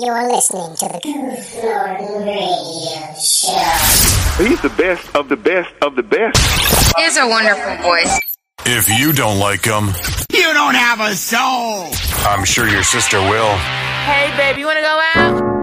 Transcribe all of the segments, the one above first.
You're listening to the Goof Norton Radio Show. He's the best of the best of the best. He has a wonderful voice. If you don't like him, You don't have a soul. I'm sure your sister will. Hey, babe, you want to go out?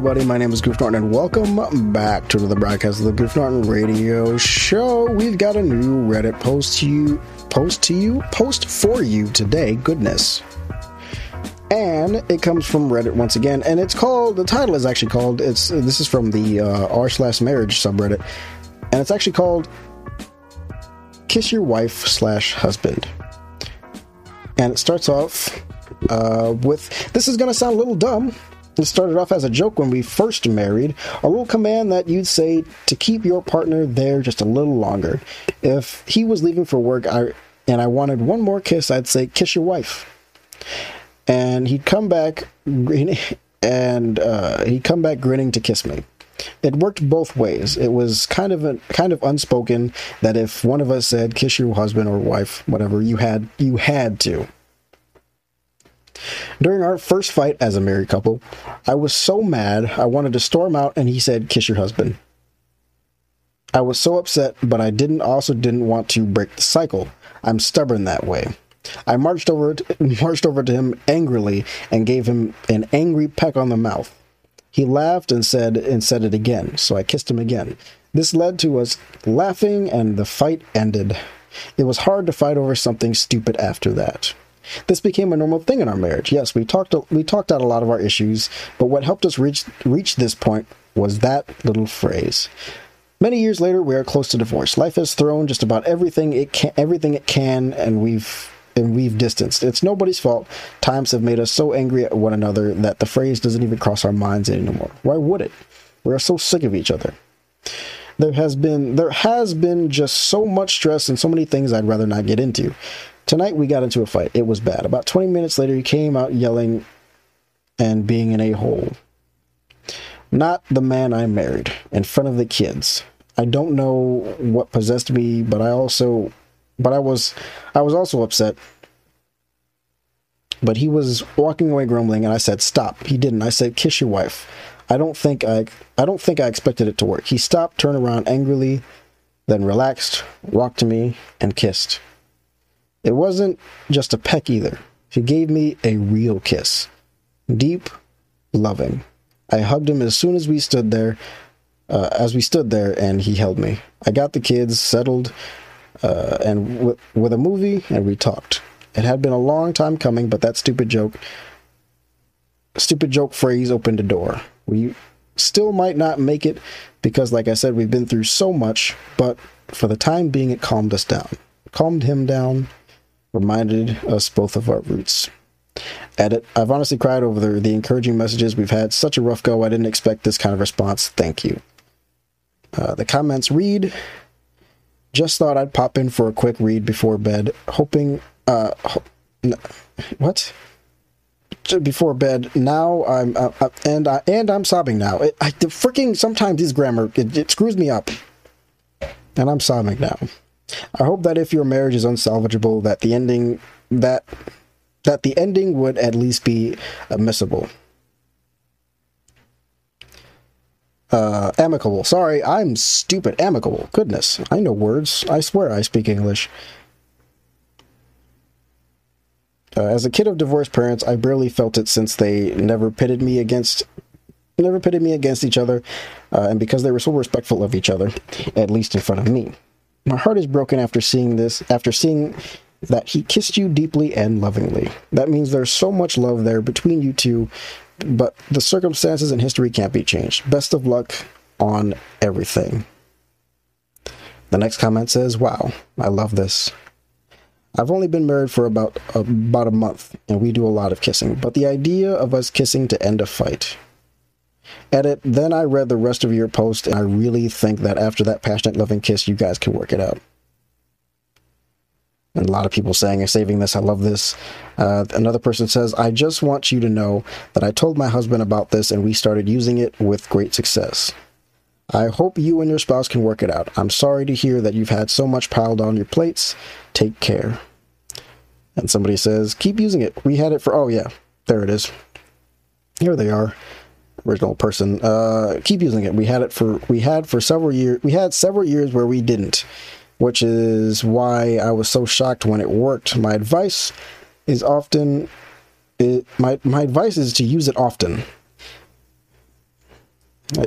Everybody. My name is Goof Norton, and welcome back to the broadcast of the Goof Norton Radio Show. We've got a new Reddit post to you, post to you, post for you today. Goodness, and it comes from Reddit once again, and it's called. The title is actually called. It's this is from the uh, r slash marriage subreddit, and it's actually called "Kiss Your Wife slash Husband," and it starts off uh, with this is going to sound a little dumb. It started off as a joke when we first married, a little command that you'd say to keep your partner there just a little longer. If he was leaving for work I, and I wanted one more kiss, I'd say, kiss your wife. And he'd come back grinning, and uh, he'd come back grinning to kiss me. It worked both ways. It was kind of a, kind of unspoken that if one of us said kiss your husband or wife, whatever, you had you had to. During our first fight as a married couple, I was so mad I wanted to storm out and he said, Kiss your husband. I was so upset, but I didn't also didn't want to break the cycle. I'm stubborn that way. I marched over to, marched over to him angrily and gave him an angry peck on the mouth. He laughed and said and said it again, so I kissed him again. This led to us laughing and the fight ended. It was hard to fight over something stupid after that. This became a normal thing in our marriage. Yes, we talked we talked out a lot of our issues, but what helped us reach reach this point was that little phrase. Many years later, we are close to divorce. Life has thrown just about everything it can, everything it can, and we've and we've distanced. It's nobody's fault. Times have made us so angry at one another that the phrase doesn't even cross our minds anymore. Why would it? We are so sick of each other. There has been there has been just so much stress and so many things I'd rather not get into. Tonight we got into a fight. It was bad. About 20 minutes later, he came out yelling and being an a hole. Not the man I married, in front of the kids. I don't know what possessed me, but I also, but I was, I was also upset. But he was walking away grumbling, and I said, "Stop." He didn't. I said, "Kiss your wife." I don't think I, I don't think I expected it to work. He stopped, turned around angrily, then relaxed, walked to me, and kissed. It wasn't just a peck either. He gave me a real kiss. Deep, loving. I hugged him as soon as we stood there, uh, as we stood there, and he held me. I got the kids settled, uh, and w- with a movie, and we talked. It had been a long time coming, but that stupid joke, stupid joke phrase opened a door. We still might not make it because, like I said, we've been through so much, but for the time being, it calmed us down. Calmed him down, reminded us both of our roots. Edit. I've honestly cried over the, the encouraging messages. We've had such a rough go. I didn't expect this kind of response. Thank you. Uh, the comments read Just thought I'd pop in for a quick read before bed, hoping. Uh, ho- n- what? Before bed. Now I'm. Uh, and, I, and I'm sobbing now. It, I, the freaking. Sometimes this grammar. It, it screws me up. And I'm sobbing now. I hope that if your marriage is unsalvageable, that the ending that that the ending would at least be admissible. Uh, amicable. Sorry, I'm stupid. Amicable. Goodness, I know words. I swear I speak English. Uh, as a kid of divorced parents, I barely felt it since they never pitted me against never pitted me against each other, uh, and because they were so respectful of each other, at least in front of me. My heart is broken after seeing this, after seeing that he kissed you deeply and lovingly. That means there's so much love there between you two, but the circumstances and history can't be changed. Best of luck on everything. The next comment says, "Wow, I love this. I've only been married for about about a month, and we do a lot of kissing. But the idea of us kissing to end a fight, Edit, then I read the rest of your post, and I really think that after that passionate, loving kiss, you guys can work it out. And a lot of people saying, I'm saving this, I love this. Uh, another person says, I just want you to know that I told my husband about this and we started using it with great success. I hope you and your spouse can work it out. I'm sorry to hear that you've had so much piled on your plates. Take care. And somebody says, keep using it. We had it for, oh yeah, there it is. Here they are. Original person. Uh, keep using it. We had it for, we had for several years, we had several years where we didn't which is why I was so shocked when it worked. My advice is often it, my my advice is to use it often.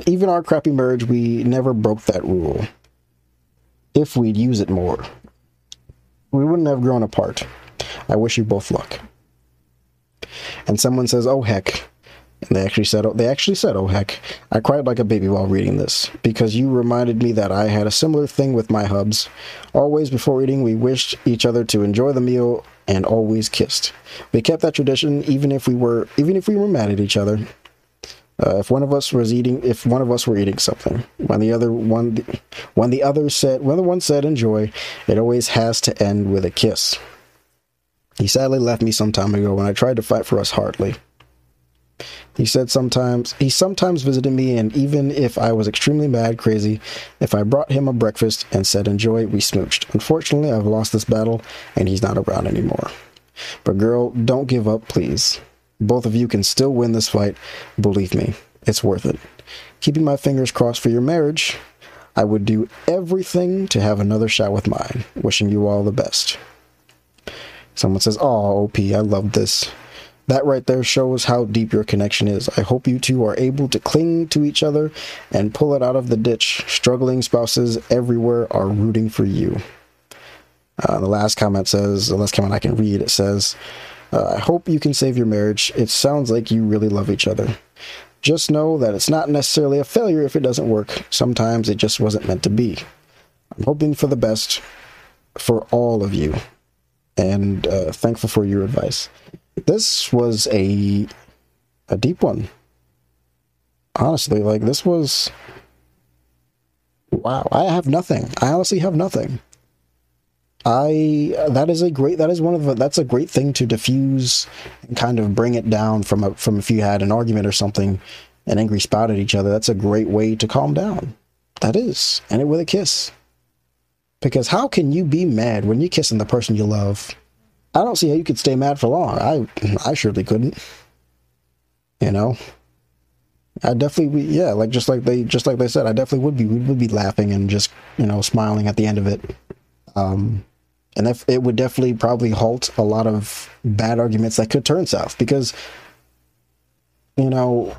Even our crappy marriage, we never broke that rule. If we'd use it more, we wouldn't have grown apart. I wish you both luck. And someone says, "Oh heck." And they actually said, oh, they actually said, oh heck, I cried like a baby while reading this because you reminded me that I had a similar thing with my hubs. Always before eating, we wished each other to enjoy the meal and always kissed. We kept that tradition even if we were, even if we were mad at each other. Uh, if one of us was eating, if one of us were eating something, when the other one, when the other said, when the one said enjoy, it always has to end with a kiss. He sadly left me some time ago when I tried to fight for us hardly. He said sometimes he sometimes visited me, and even if I was extremely mad, crazy, if I brought him a breakfast and said enjoy, we smooched. Unfortunately, I've lost this battle, and he's not around anymore. But girl, don't give up, please. Both of you can still win this fight. Believe me, it's worth it. Keeping my fingers crossed for your marriage, I would do everything to have another shot with mine. Wishing you all the best. Someone says, Oh, OP, I love this. That right there shows how deep your connection is. I hope you two are able to cling to each other and pull it out of the ditch. Struggling spouses everywhere are rooting for you. Uh, the last comment says, the last comment I can read, it says, uh, I hope you can save your marriage. It sounds like you really love each other. Just know that it's not necessarily a failure if it doesn't work. Sometimes it just wasn't meant to be. I'm hoping for the best for all of you and uh, thankful for your advice this was a a deep one. Honestly, like this was wow. I have nothing. I honestly have nothing. I that is a great that is one of the, that's a great thing to diffuse and kind of bring it down from a from if you had an argument or something, an angry spout at each other. That's a great way to calm down. That is, and it with a kiss. Because how can you be mad when you're kissing the person you love? I don't see how you could stay mad for long. I I surely couldn't. You know. I definitely be, yeah, like just like they just like they said, I definitely would be we would be laughing and just, you know, smiling at the end of it. Um and if it would definitely probably halt a lot of bad arguments that could turn south because you know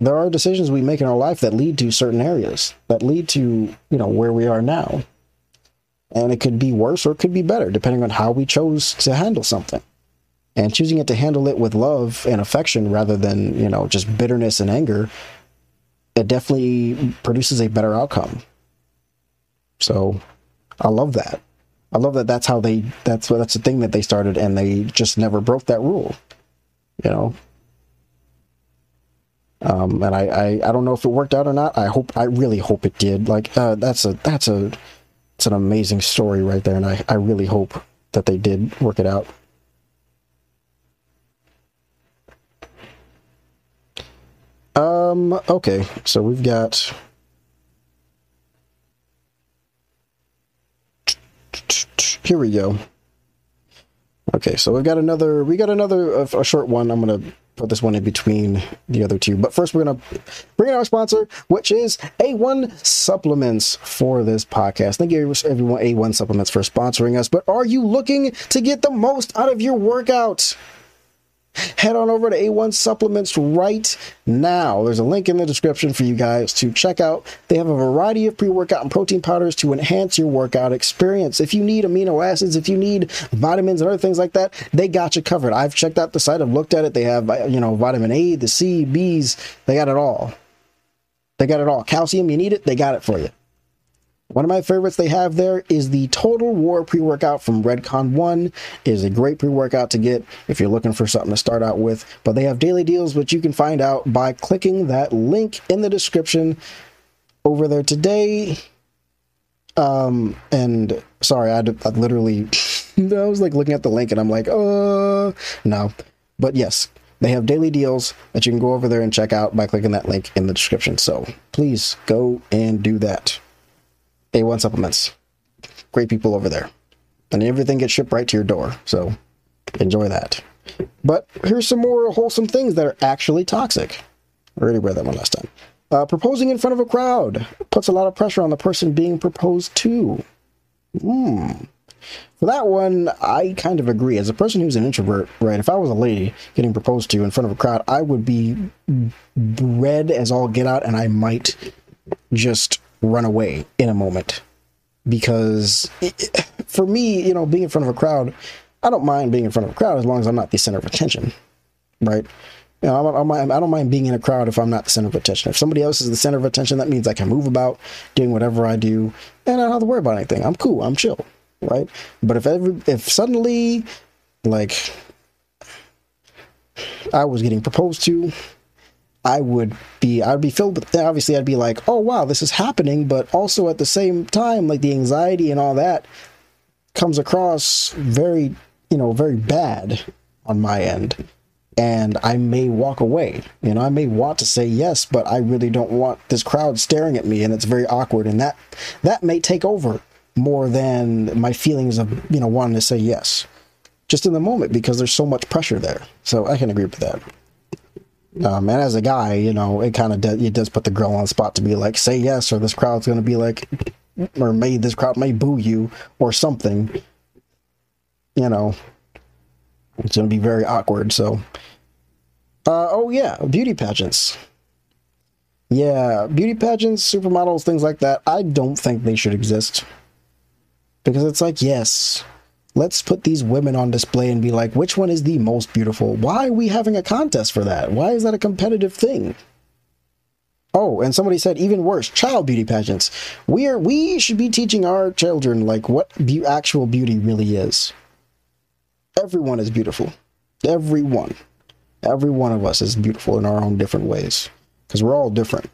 there are decisions we make in our life that lead to certain areas that lead to you know where we are now and it could be worse or it could be better, depending on how we chose to handle something. And choosing it to handle it with love and affection rather than, you know, just bitterness and anger, it definitely produces a better outcome. So I love that. I love that that's how they, that's that's the thing that they started and they just never broke that rule, you know? Um, and I, I, I don't know if it worked out or not. I hope, I really hope it did. Like, uh, that's a, that's a, it's an amazing story right there, and I, I really hope that they did work it out. Um, okay, so we've got here we go. Okay, so we've got another we got another a, short one. I'm gonna put this one in between the other two. But first, we're going to bring in our sponsor, which is A1 Supplements for this podcast. Thank you, everyone, A1 Supplements, for sponsoring us. But are you looking to get the most out of your workout? Head on over to A1 Supplements right now. There's a link in the description for you guys to check out. They have a variety of pre workout and protein powders to enhance your workout experience. If you need amino acids, if you need vitamins and other things like that, they got you covered. I've checked out the site, I've looked at it. They have, you know, vitamin A, the C, B's, they got it all. They got it all. Calcium, you need it, they got it for you. One of my favorites they have there is the Total War pre-workout from Redcon 1. It is a great pre-workout to get if you're looking for something to start out with. But they have daily deals, which you can find out by clicking that link in the description over there today. Um, and sorry, I, I literally, I was like looking at the link and I'm like, uh, no. But yes, they have daily deals that you can go over there and check out by clicking that link in the description. So please go and do that. A1 supplements. Great people over there. And everything gets shipped right to your door. So enjoy that. But here's some more wholesome things that are actually toxic. I already read that one last time. Uh, proposing in front of a crowd puts a lot of pressure on the person being proposed to. Hmm. For that one, I kind of agree. As a person who's an introvert, right, if I was a lady getting proposed to in front of a crowd, I would be red as all get out and I might just run away in a moment. Because for me, you know, being in front of a crowd, I don't mind being in front of a crowd as long as I'm not the center of attention, right? You know, I don't, I don't mind being in a crowd if I'm not the center of attention. If somebody else is the center of attention, that means I can move about, doing whatever I do, and I don't have to worry about anything. I'm cool. I'm chill, right? But if every, if suddenly, like, I was getting proposed to, I would be I'd be filled with obviously I'd be like, oh wow, this is happening, but also at the same time, like the anxiety and all that comes across very, you know, very bad on my end. And I may walk away. You know, I may want to say yes, but I really don't want this crowd staring at me and it's very awkward. And that that may take over more than my feelings of, you know, wanting to say yes. Just in the moment because there's so much pressure there. So I can agree with that. Um, and as a guy, you know, it kind of does, it does put the girl on the spot to be like, say yes, or this crowd's going to be like, or may this crowd may boo you or something. You know, it's going to be very awkward. So, uh, oh yeah, beauty pageants. Yeah, beauty pageants, supermodels, things like that. I don't think they should exist because it's like, yes, let's put these women on display and be like, which one is the most beautiful? Why are we having a contest for that? Why is that a competitive thing? Oh, and somebody said even worse, child beauty pageants. We are we should be teaching our children like what be- actual beauty really is. Everyone is beautiful. Everyone. Every one of us is beautiful in our own different ways because we're all different.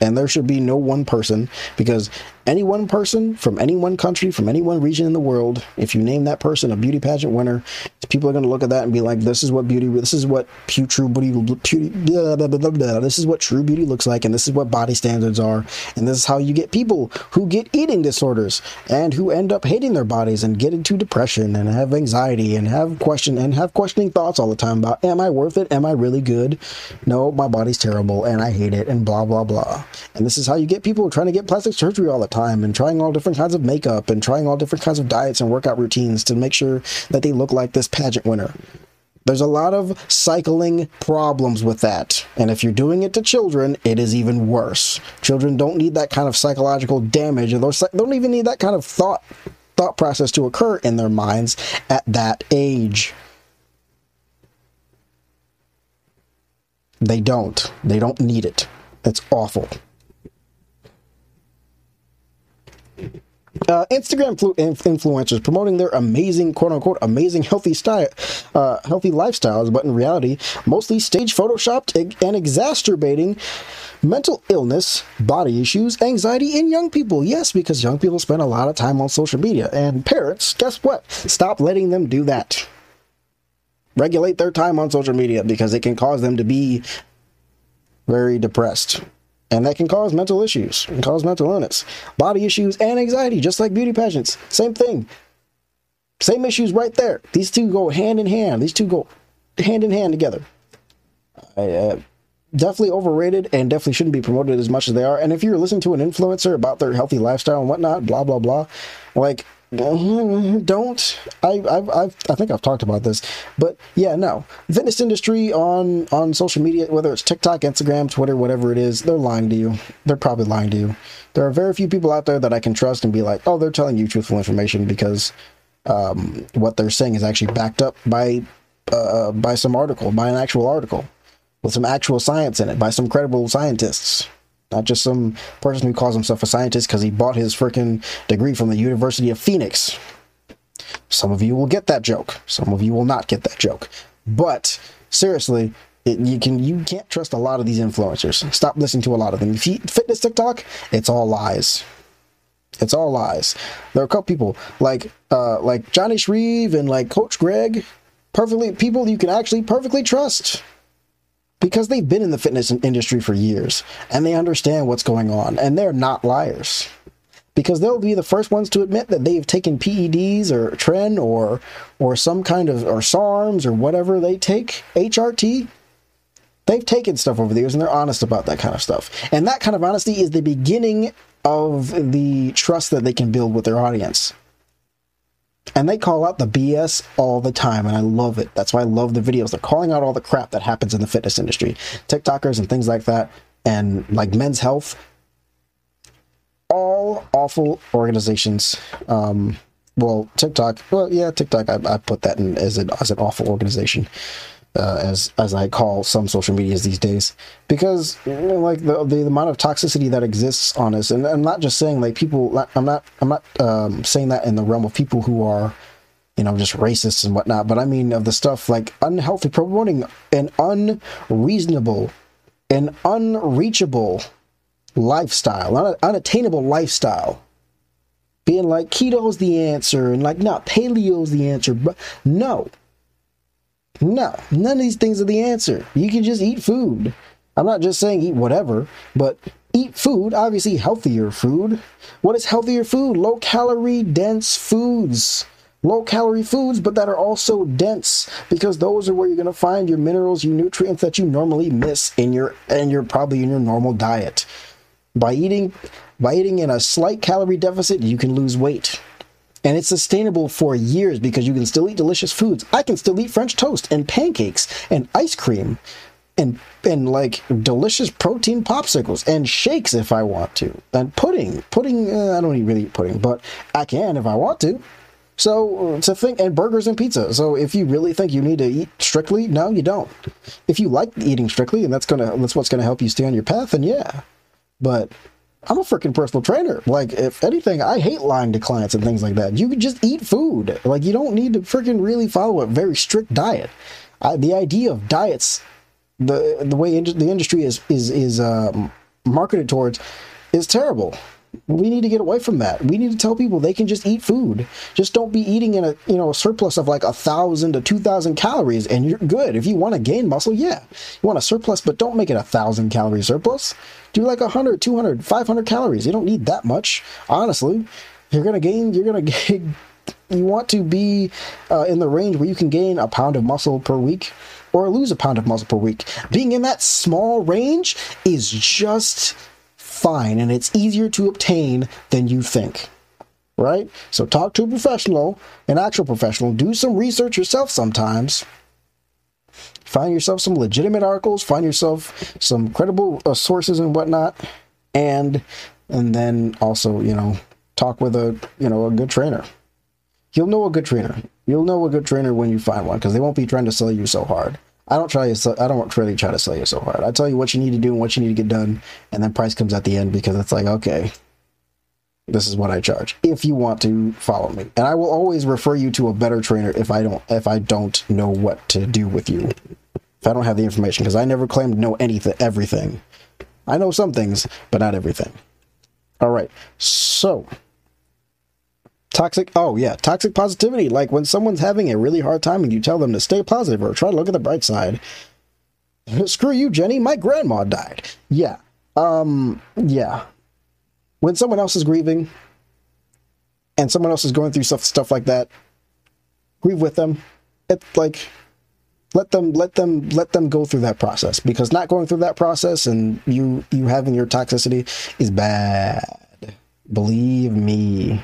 And there should be no one person because any one person from any one country, from any one region in the world, if you name that person a beauty pageant winner, people are going to look at that and be like, "This is what beauty. This is what true beauty. beauty blah, blah, blah, This is what true beauty looks like, and this is what body standards are, and this is how you get people who get eating disorders and who end up hating their bodies and get into depression and have anxiety and have question and have questioning thoughts all the time about, "Am I worth it? Am I really good? No, my body's terrible and I hate it." And blah blah blah. And this is how you get people trying to get plastic surgery all the time and trying all different kinds of makeup and trying all different kinds of diets and workout routines to make sure that they look like this pageant winner. There's a lot of cycling problems with that. And if you're doing it to children, it is even worse. Children don't need that kind of psychological damage, and they don't even need that kind of thought thought process to occur in their minds at that age. They don't. They don't need it. It's awful. Uh, Instagram flu- influencers promoting their amazing, quote unquote, amazing healthy style, uh, healthy lifestyles, but in reality, mostly stage photoshopped and exacerbating mental illness, body issues, anxiety in young people. Yes, because young people spend a lot of time on social media, and parents, guess what? Stop letting them do that. Regulate their time on social media because it can cause them to be very depressed and that can cause mental issues and cause mental illness, body issues, and anxiety, just like beauty pageants. Same thing. Same issues right there. These two go hand in hand. These two go hand in hand together. Uh, definitely overrated and definitely shouldn't be promoted as much as they are. And if you're listening to an influencer about their healthy lifestyle and whatnot, blah blah blah, like don't I I've, I've I think I've talked about this, but yeah, no fitness industry on on social media, whether it's TikTok, Instagram, Twitter, whatever it is, they're lying to you. They're probably lying to you. There are very few people out there that I can trust and be like, oh, they're telling you truthful information because um, what they're saying is actually backed up by uh, by some article, by an actual article with some actual science in it, by some credible scientists. Not just some person who calls himself a scientist because he bought his freaking degree from the University of Phoenix. Some of you will get that joke. Some of you will not get that joke. But seriously, it, you can you can't trust a lot of these influencers. Stop listening to a lot of them. If you fitness TikTok, it's all lies. It's all lies. There are a couple people like uh, like Johnny Shreve and like Coach Greg, perfectly people you can actually perfectly trust because they've been in the fitness industry for years and they understand what's going on and they're not liars because they'll be the first ones to admit that they've taken PEDs or Tren or or some kind of or SARMs or whatever they take HRT. They've taken stuff over the years and they're honest about that kind of stuff. And that kind of honesty is the beginning of the trust that they can build with their audience. And they call out the BS all the time, and I love it. That's why I love the videos. They're calling out all the crap that happens in the fitness industry, TikTokers and things like that, and like men's health. All awful organizations. Um, well, TikTok. Well, yeah, TikTok. I, I put that in as an as an awful organization uh, as as I call some social medias these days, because you know, like the, the amount of toxicity that exists on us, and I'm not just saying like people. I'm not I'm not um, saying that in the realm of people who are, you know, just racists and whatnot. But I mean of the stuff like unhealthy, promoting an unreasonable, an unreachable lifestyle, un- unattainable lifestyle. Being like keto's the answer and like not paleo's the answer, but no, no, none of these things are the answer. You can just eat food. I'm not just saying eat whatever, but eat food, obviously healthier food. What is healthier food? Low calorie, dense foods. Low calorie foods, but that are also dense because those are where you're going to find your minerals, your nutrients that you normally miss in your and you're probably in your normal diet. By eating by eating in a slight calorie deficit, you can lose weight and it's sustainable for years because you can still eat delicious foods. I can still eat French toast and pancakes and ice cream and and like delicious protein popsicles and shakes if I want to and pudding. Pudding, uh, I don't really eat pudding, but I can if I want to. So to think and burgers and pizza. So if you really think you need to eat strictly, no, you don't. If you like eating strictly and that's gonna that's what's gonna help you stay on your path, then yeah. But I'm a freaking personal trainer. Like, if anything, I hate lying to clients and things like that. You can just eat food. Like, you don't need to freaking really follow a very strict diet. I, the idea of diets, the the way in, the industry is is is um, marketed towards, is terrible. We need to get away from that. We need to tell people they can just eat food. Just don't be eating in a you know a surplus of like a thousand to two thousand calories, and you're good. If you want to gain muscle, yeah, you want a surplus, but don't make it a thousand calorie surplus. Do like 100, 200, 500 calories. You don't need that much, honestly. You're gonna gain. You're gonna gain. You want to be uh, in the range where you can gain a pound of muscle per week or lose a pound of muscle per week. Being in that small range is just fine and it's easier to obtain than you think. Right? So talk to a professional, an actual professional, do some research yourself sometimes. Find yourself some legitimate articles, find yourself some credible uh, sources and whatnot, and and then also, you know, talk with a, you know, a good trainer. You'll know a good trainer. You'll know a good trainer when you find one because they won't be trying to sell you so hard. I don't try to. I don't really try to sell you so hard. I tell you what you need to do and what you need to get done, and then price comes at the end because it's like, okay, this is what I charge. If you want to follow me, and I will always refer you to a better trainer if I don't if I don't know what to do with you. If I don't have the information, because I never claim to know anything, everything. I know some things, but not everything. All right, so toxic oh yeah toxic positivity. Like when someone's having a really hard time and you tell them to stay positive or try to look at the bright side screw you jenny my grandma died. Yeah um yeah. When someone else is grieving and someone else is going through stuff stuff like that grieve with them. It's like let them let them let them go through that process because not going through that process and you you having your toxicity is bad. Believe me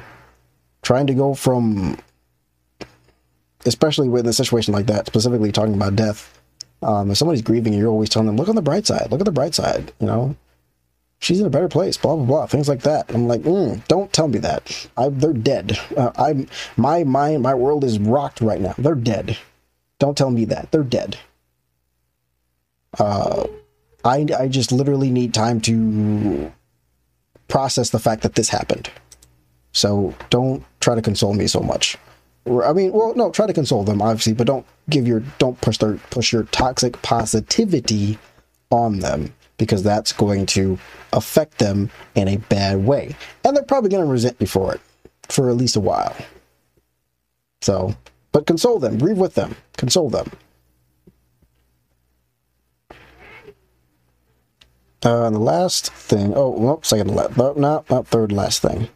trying to go from especially with a situation like that specifically talking about death um, if somebody's grieving you're always telling them look on the bright side look at the bright side you know? She's in a better place blah blah blah things like that. I'm like mm, don't tell me that. I, they're dead. Uh, i'm my mind my world is rocked right now. They're dead. Don't tell me that. They're dead. Uh, I I just literally need time to process the fact that this happened. So don't try to console me so much. I mean, well, no, try to console them obviously, but don't give your don't push their push your toxic positivity on them because that's going to affect them in a bad way, and they're probably going to resent you for it for at least a while. So, but console them, grieve with them, console them. Uh, and the last thing, oh, well, second, not, not third last thing.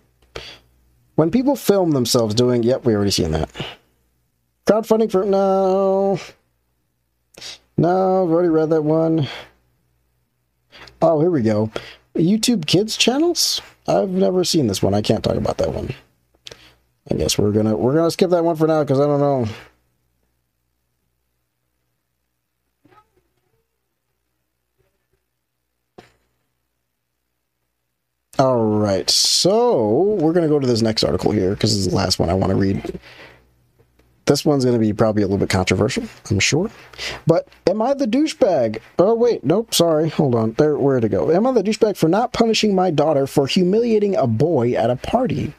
When people film themselves doing, yep, we already seen that. Crowdfunding for, no. No, I've already read that one. Oh, here we go. YouTube Kids channels? I've never seen this one. I can't talk about that one. I guess we're gonna we're gonna skip that one for now because I don't know. All right, so we're gonna go to this next article here because this is the last one I want to read. This one's gonna be probably a little bit controversial, I'm sure. But am I the douchebag? Oh wait, nope, sorry, hold on. There, where to go? Am I the douchebag for not punishing my daughter for humiliating a boy at a party?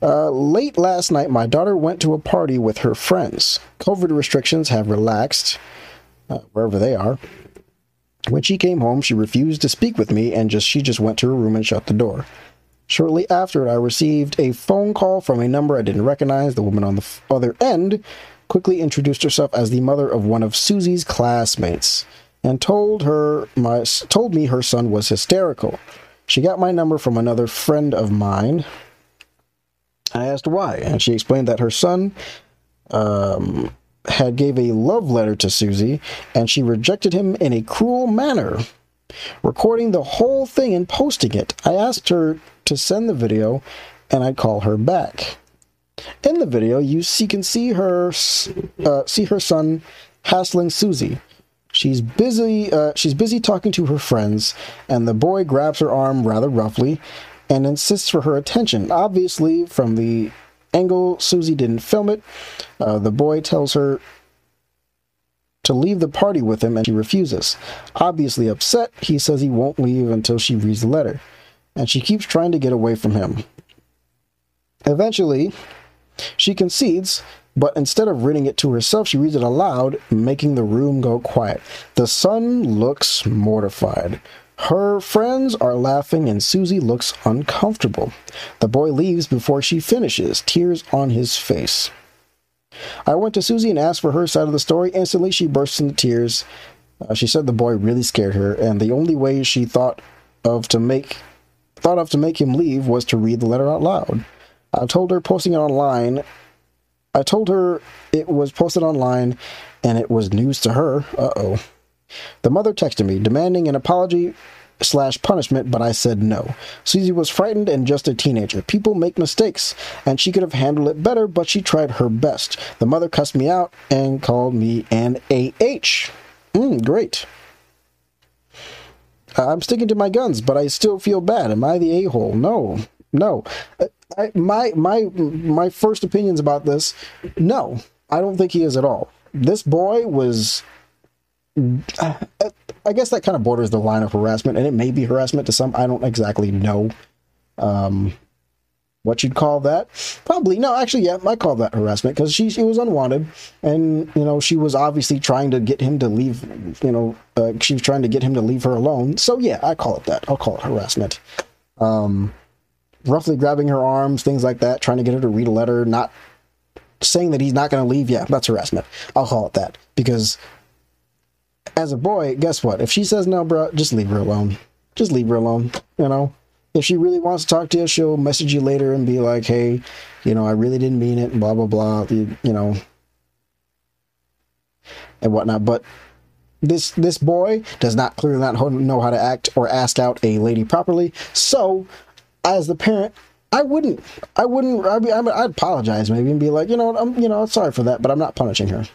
Uh, late last night, my daughter went to a party with her friends. COVID restrictions have relaxed uh, wherever they are. When she came home, she refused to speak with me and just she just went to her room and shut the door. Shortly after I received a phone call from a number I didn't recognize. The woman on the other end quickly introduced herself as the mother of one of Susie's classmates and told her my told me her son was hysterical. She got my number from another friend of mine. I asked why, and she explained that her son um, had gave a love letter to Susie, and she rejected him in a cruel manner. Recording the whole thing and posting it, I asked her to send the video, and I'd call her back. In the video, you see, can see her uh, see her son hassling Susie. She's busy. Uh, she's busy talking to her friends, and the boy grabs her arm rather roughly and insists for her attention. Obviously, from the angle Susie didn't film it, uh, the boy tells her to leave the party with him, and she refuses. Obviously upset, he says he won't leave until she reads the letter, and she keeps trying to get away from him. Eventually, she concedes, but instead of reading it to herself, she reads it aloud, making the room go quiet. The son looks mortified. Her friends are laughing, and Susie looks uncomfortable. The boy leaves before she finishes, tears on his face. I went to Susie and asked for her side of the story. Instantly, she burst into tears. Uh, she said the boy really scared her, and the only way she thought of to make thought of to make him leave was to read the letter out loud. I told her posting it online. I told her it was posted online, and it was news to her. Uh oh. The mother texted me demanding an apology slash punishment, but I said no. Susie was frightened and just a teenager. People make mistakes, and she could have handled it better, but she tried her best. The mother cussed me out and called me an AH. Mm, great. I'm sticking to my guns, but I still feel bad. Am I the a hole? No, no. I, my my my first opinions about this. No, I don't think he is at all. This boy was I guess that kind of borders the line of harassment, and it may be harassment to some. I don't exactly know um, what you'd call that. Probably no, actually, yeah, I call that harassment because she she was unwanted, and you know she was obviously trying to get him to leave. You know, uh, she was trying to get him to leave her alone. So yeah, I call it that. I'll call it harassment. Um, roughly grabbing her arms, things like that, trying to get her to read a letter, not saying that he's not going to leave. Yeah, that's harassment. I'll call it that because as a boy, guess what? If she says no, bro, just leave her alone. Just leave her alone. You know, if she really wants to talk to you, she'll message you later and be like, "Hey, you know, I really didn't mean it." Blah blah blah. You, you know, and whatnot. But this this boy does not clearly not know how to act or ask out a lady properly. So, as the parent, I wouldn't. I wouldn't. I'd, be, I'd apologize maybe and be like, you know, I'm you know sorry for that, but I'm not punishing her.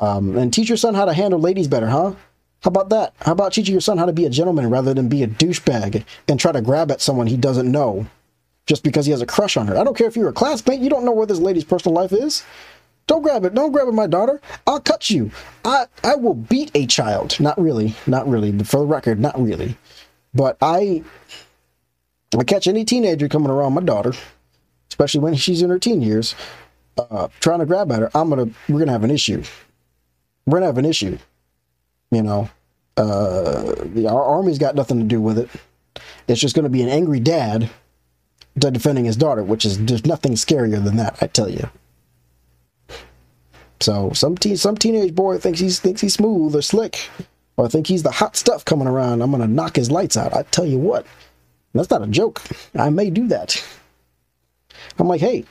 Um, and teach your son how to handle ladies better, huh? How about that? How about teaching your son how to be a gentleman rather than be a douchebag and try to grab at someone he doesn't know just because he has a crush on her? I don't care if you're a classmate, you don't know what this lady's personal life is. Don't grab it. Don't grab it, my daughter. I'll cut you. I I will beat a child. Not really. Not really. For the record, not really. But I I catch any teenager coming around my daughter, especially when she's in her teen years, uh, trying to grab at her. I'm gonna we're gonna have an issue. We're gonna have an issue. You know, uh, our army's got nothing to do with it. It's just gonna be an angry dad defending his daughter, which is there's nothing scarier than that. I tell you. So some teen, some teenage boy thinks he's thinks he's smooth or slick, or think he's the hot stuff coming around. I'm gonna knock his lights out. I tell you what, that's not a joke. I may do that. I'm like, hey,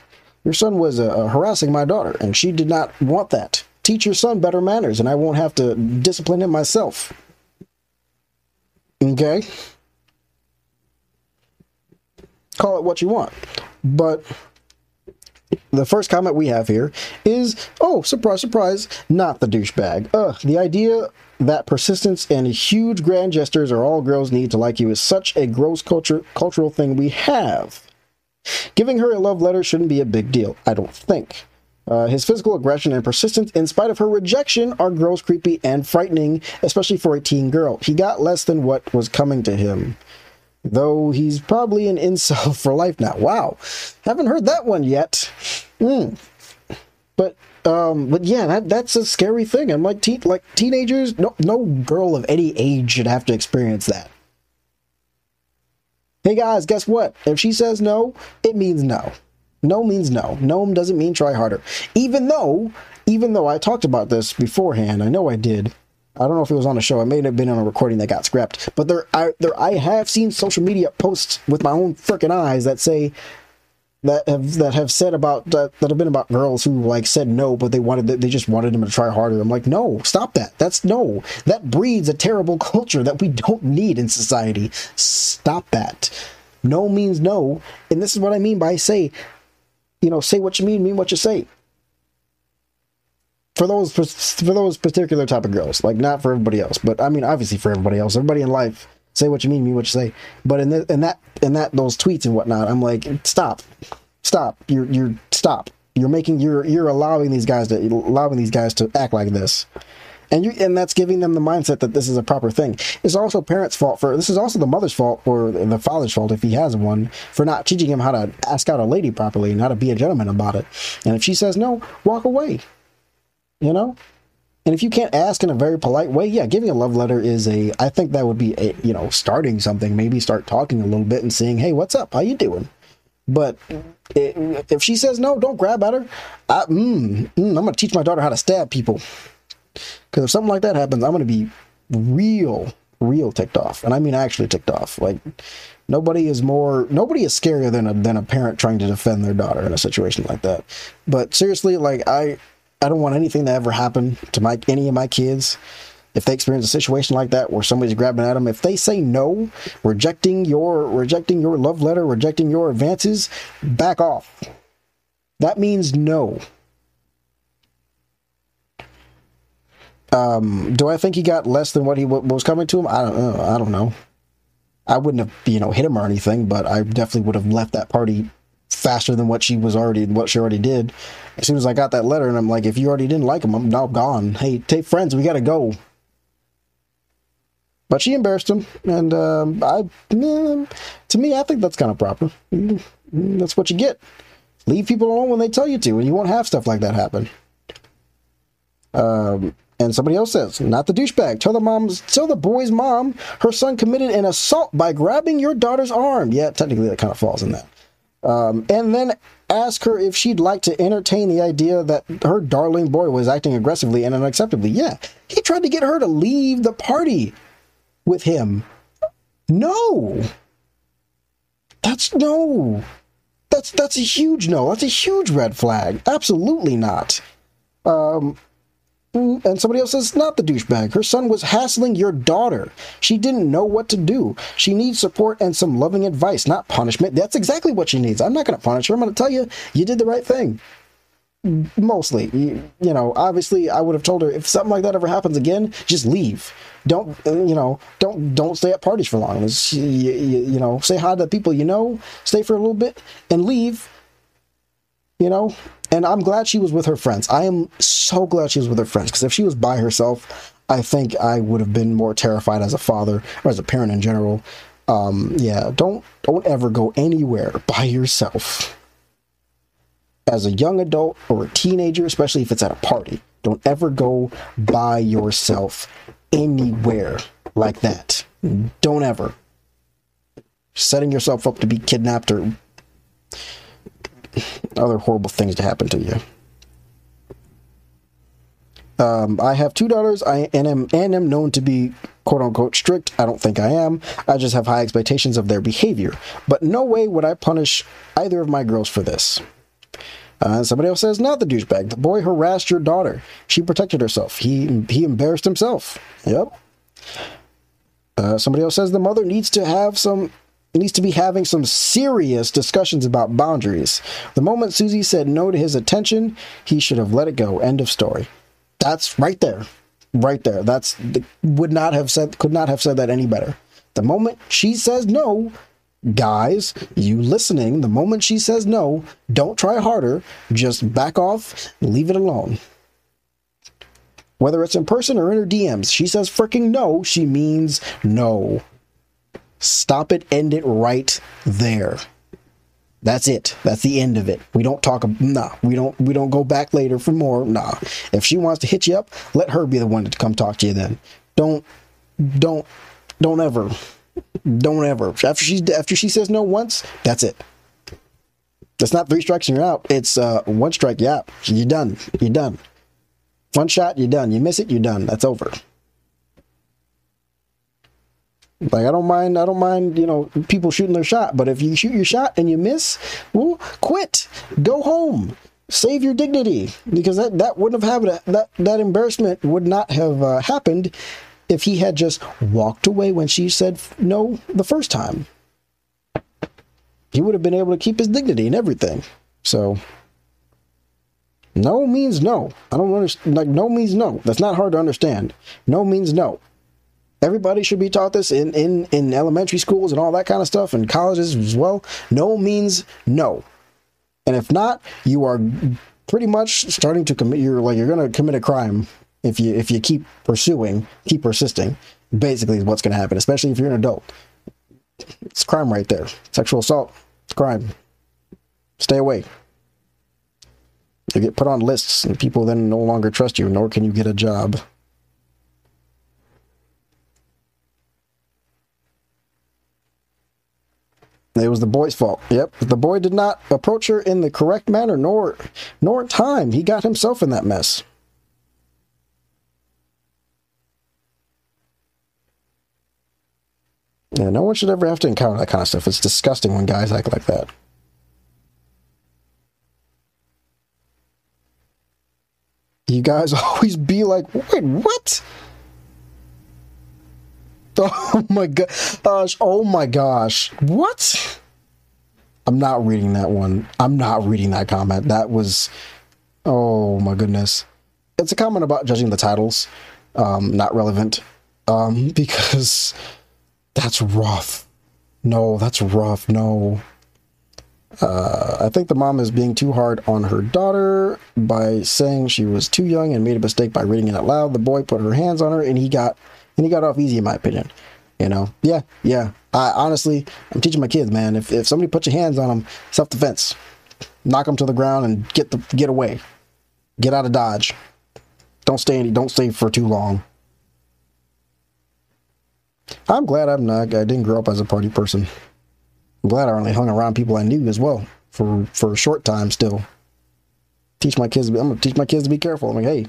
your son was uh, harassing my daughter, and she did not want that. Teach your son better manners, and I won't have to discipline him myself. Okay. Call it what you want, but the first comment we have here is oh surprise surprise not the douchebag ugh the idea that persistence and huge grand gestures are all girls need to like you is such a gross culture cultural thing we have giving her a love letter shouldn't be a big deal i don't think uh, his physical aggression and persistence, in spite of her rejection, are gross, creepy, and frightening, especially for a teen girl. He got less than what was coming to him though he's probably an incel for life now. Wow, haven't heard that one yet. Mm. But um, but yeah, that that's a scary thing. And like teen, like teenagers, no no girl of any age should have to experience that. Hey guys, guess what? If she says no, it means no. No means no. No doesn't mean try harder. Even though, even though I talked about this beforehand, I know I did. I don't know if it was on the show. It may have been on a recording that got scrapped. But there, I, there, I have seen social media posts with my own freaking eyes that say that have that have said about that, that have been about girls who like said no, but they wanted they just wanted them to try harder. I'm like, no, stop that. That's no. That breeds a terrible culture that we don't need in society. Stop that. No means no, and this is what I mean by say, you know, say what you mean, mean what you say for those for those particular type of girls, like not for everybody else, but I mean obviously for everybody else. Everybody in life, say what you mean, mean what you say. But in, the, in that in that those tweets and whatnot, I'm like, stop, stop, you're you're stop. You're making you're you're allowing these guys to allowing these guys to act like this. And you and that's giving them the mindset that this is a proper thing. It's also parents' fault for this is also the mother's fault or the father's fault if he has one for not teaching him how to ask out a lady properly and how to be a gentleman about it. And if she says no, walk away you know? And if you can't ask in a very polite way yeah giving a love letter is a i think that would be a you know starting something. Maybe start talking a little bit and saying hey what's up? How you doing? But it, if she says no don't grab at her. I, mm, mm, i'm gonna teach my daughter how to stab people because if something like that happens i'm gonna be real real ticked off and i mean actually ticked off like nobody is more nobody is scarier than a than a parent trying to defend their daughter in a situation like that but seriously like i I don't want anything to ever happen to my any of my kids. If they experience a situation like that where somebody's grabbing at them, if they say no, rejecting your rejecting your love letter, rejecting your advances, back off. That means no. Um, do I think he got less than what he w- was coming to him? I don't know. I don't know. I wouldn't have, you know, hit him or anything, but I definitely would have left that party faster than what she was already what she already did. As soon as I got that letter, and I'm like, if you already didn't like him, I'm now gone. Hey, take friends, we gotta go. But she embarrassed him, and um, I, to me, I think that's kind of proper. Mm, that's what you get. Leave people alone when they tell you to, and you won't have stuff like that happen. Um, and somebody else says, not the douchebag. Tell the mom's, tell the boy's mom her son committed an assault by grabbing your daughter's arm. Yeah, technically that kind of falls in that. Um, and then ask her if she'd like to entertain the idea that her darling boy was acting aggressively and unacceptably. Yeah, he tried to get her to leave the party with him. No. That's no. That's that's a huge no. That's a huge red flag. Absolutely not. Um, and somebody else says, not the douchebag. Her son was hassling your daughter. She didn't know what to do. She needs support and some loving advice, not punishment. That's exactly what she needs. I'm not going to punish her. I'm going to tell you, you did the right thing. Mostly, you, you, know, obviously, I would have told her if something like that ever happens again, just leave. Don't, uh, you know, don't don't stay at parties for long. You, you know, say hi to people you know, stay for a little bit, and leave. You know, And I'm glad she was with her friends. I am so glad she was with her friends because if she was by herself, I think I would have been more terrified as a father or as a parent in general. Um, yeah, don't don't ever go anywhere by yourself. As a young adult or a teenager, especially if it's at a party, don't ever go by yourself anywhere like that. Don't ever. Setting yourself up to be kidnapped or other horrible things to happen to you. Um, I have two daughters. I and am and am known to be quote unquote strict. I don't think I am. I just have high expectations of their behavior. But no way would I punish either of my girls for this. Uh, somebody else says, not the douchebag. The boy harassed your daughter. She protected herself. He he embarrassed himself. Yep. Uh, somebody else says the mother needs to have some needs to be having some serious discussions about boundaries. The moment Susie said no to his attention, he should have let it go. End of story. That's right there. Right there. That's would not have said could not have said that any better. The moment she says no, guys, you listening, the moment she says no, don't try harder. Just back off, leave it alone. Whether it's in person or in her DMs, she says freaking no, she means no. Stop it, end it right there. That's it. That's the end of it. We don't talk. Nah, we don't. We don't go back later for more. Nah. If she wants to hit you up, let her be the one to come talk to you. Then don't, don't, don't ever, don't ever. After she after she says no once, that's it. That's not three strikes and you're out. It's uh, one strike. Yeah, you're done. You're done. One shot, you're done. You miss it, you're done. That's over. Like I don't mind, I don't mind, you know, people shooting their shot. But if you shoot your shot and you miss, well, quit. Go home. Save your dignity because that that wouldn't have happened. That that embarrassment would not have uh, happened if he had just walked away when she said no the first time. He would have been able to keep his dignity and everything. So no means no. I don't understand. Like no means no. That's not hard to understand. No means no. Everybody should be taught this in, in, in elementary schools and all that kind of stuff and colleges as well. No means no. And if not, you are pretty much starting to commit you're like you're gonna commit a crime if you if you keep pursuing, keep persisting. Basically is what's gonna happen, especially if you're an adult. It's crime right there. Sexual assault. It's crime. Stay away. You get put on lists and people then no longer trust you, nor can you get a job. It was the boy's fault. Yep. The boy did not approach her in the correct manner nor nor time. He got himself in that mess. Yeah, no one should ever have to encounter that kind of stuff. It's disgusting when guys act like that. You guys always be like, wait, what? Oh my gosh. Oh my gosh. What? I'm not reading that one. I'm not reading that comment. That was. Oh my goodness. It's a comment about judging the titles. Um, not relevant. Um, because that's rough. No, that's rough. No. Uh, I think the mom is being too hard on her daughter by saying she was too young and made a mistake by reading it out loud. The boy put her hands on her and he got and he got off easy in my opinion. You know, yeah, yeah. I honestly, I'm teaching my kids, man. If if somebody puts your hands on them, self defense, knock them to the ground and get the get away, get out of dodge. Don't stay any. Don't stay for too long. I'm glad I'm not. I didn't grow up as a party person. I'm glad I only hung around people I knew as well for for a short time. Still, teach my kids. I'm gonna teach my kids to be careful. I'm like, hey,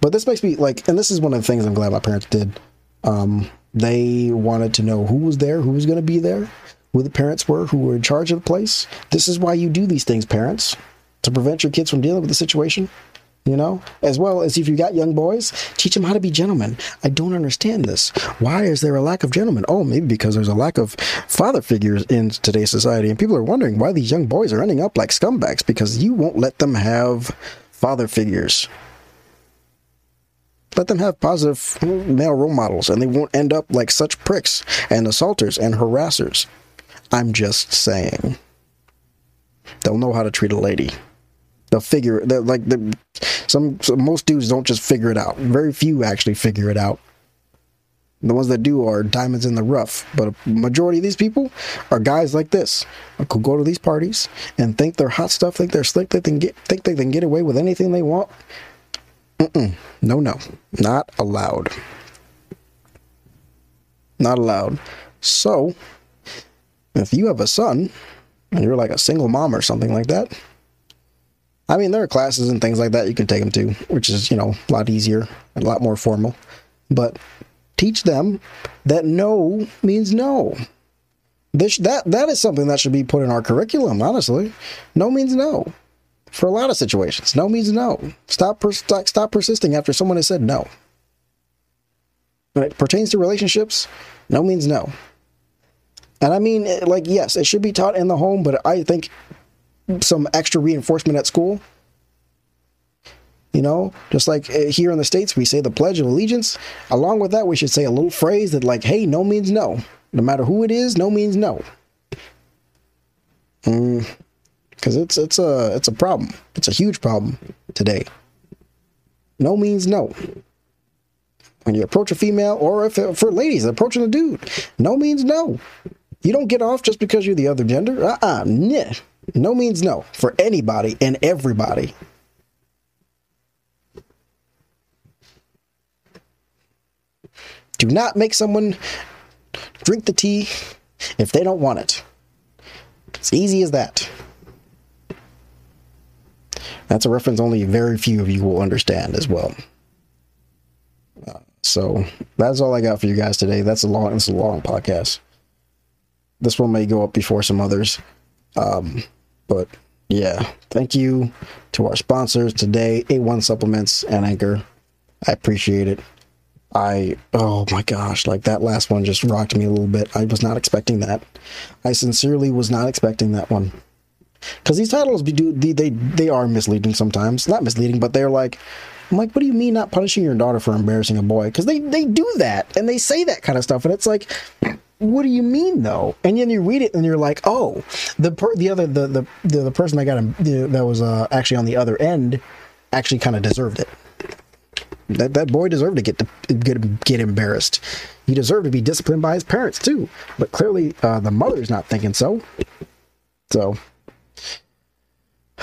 But this makes me like, and this is one of the things I'm glad my parents did. Um, they wanted to know who was there, who was going to be there, who the parents were, who were in charge of the place. This is why you do these things, parents, to prevent your kids from dealing with the situation. You know, as well as if you got young boys, teach them how to be gentlemen. I don't understand this. Why is there a lack of gentlemen? Oh, maybe because there's a lack of father figures in today's society, and people are wondering why these young boys are ending up like scumbags because you won't let them have father figures let them have positive male role models and they won't end up like such pricks and assaulters and harassers. I'm just saying. they'll know how to treat a lady. They'll figure that like the some, some most dudes don't just figure it out. Very few actually figure it out. The ones that do are diamonds in the rough. But a majority of these people are guys like this who go to these parties and think they're hot stuff, think they're slick, they can get think they can get away with anything they want. Mm-mm. No, no, not allowed. Not allowed. So, if you have a son and you're like a single mom or something like that, I mean, there are classes and things like that you can take them to, which is, you know, a lot easier and a lot more formal. But teach them that no means no. This, that, that is something that should be put in our curriculum, honestly. No means no. For a lot of situations, no means no. Stop, per, stop, persisting after someone has said no. When it pertains to relationships, no means no. And I mean, like, yes, it should be taught in the home, but I think some extra reinforcement at school. You know, just like uh, here in the States, we say the Pledge of Allegiance. Along with that, we should say a little phrase that, like, hey, no means no. No matter who it is, no means no. Because it's it's a it's a problem. It's a huge problem today. No means no. When you approach a female, or if for ladies approaching a dude, no means no. You don't get off just because you're the other gender. Uh uh-uh, uh. No means no for anybody and everybody. Do not make someone drink the tea if they don't want it. It's easy as that. That's a reference only very few of you will understand as well. Uh, so that's all I got for you guys today. That's a long, it's a long podcast. This one may go up before some others. Um, but yeah, thank you to our sponsors today, A1 Supplements and Anchor. I appreciate it. I oh my gosh, like that last one just rocked me a little bit. I was not expecting that. I sincerely was not expecting that one. Cuz these titles do they, they they are misleading sometimes. Not misleading, but they're like I'm like, what do you mean not punishing your daughter for embarrassing a boy? Because they, they do that and they say that kind of stuff. And it's like, what do you mean though? And then you read it and you're like, oh, the per- the other the the the, the person that got him that was uh, actually on the other end actually kind of deserved it. That that boy deserved to get to get get embarrassed. He deserved to be disciplined by his parents too. But clearly, uh, the mother's not thinking so. So,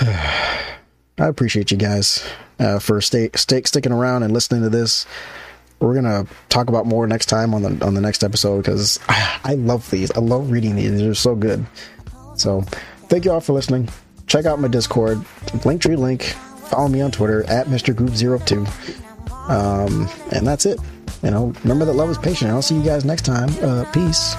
I appreciate you guys uh, for stay, stay sticking around and listening to this we're gonna talk about more next time on the on the next episode because I, I love these. I love reading these. They're so good. So thank you all for listening. Check out my Discord, link, Linktree link. Follow me on Twitter at Mr. Group 2 Um, and that's it. You know, remember that love is patient. I'll see you guys next time. Uh, peace.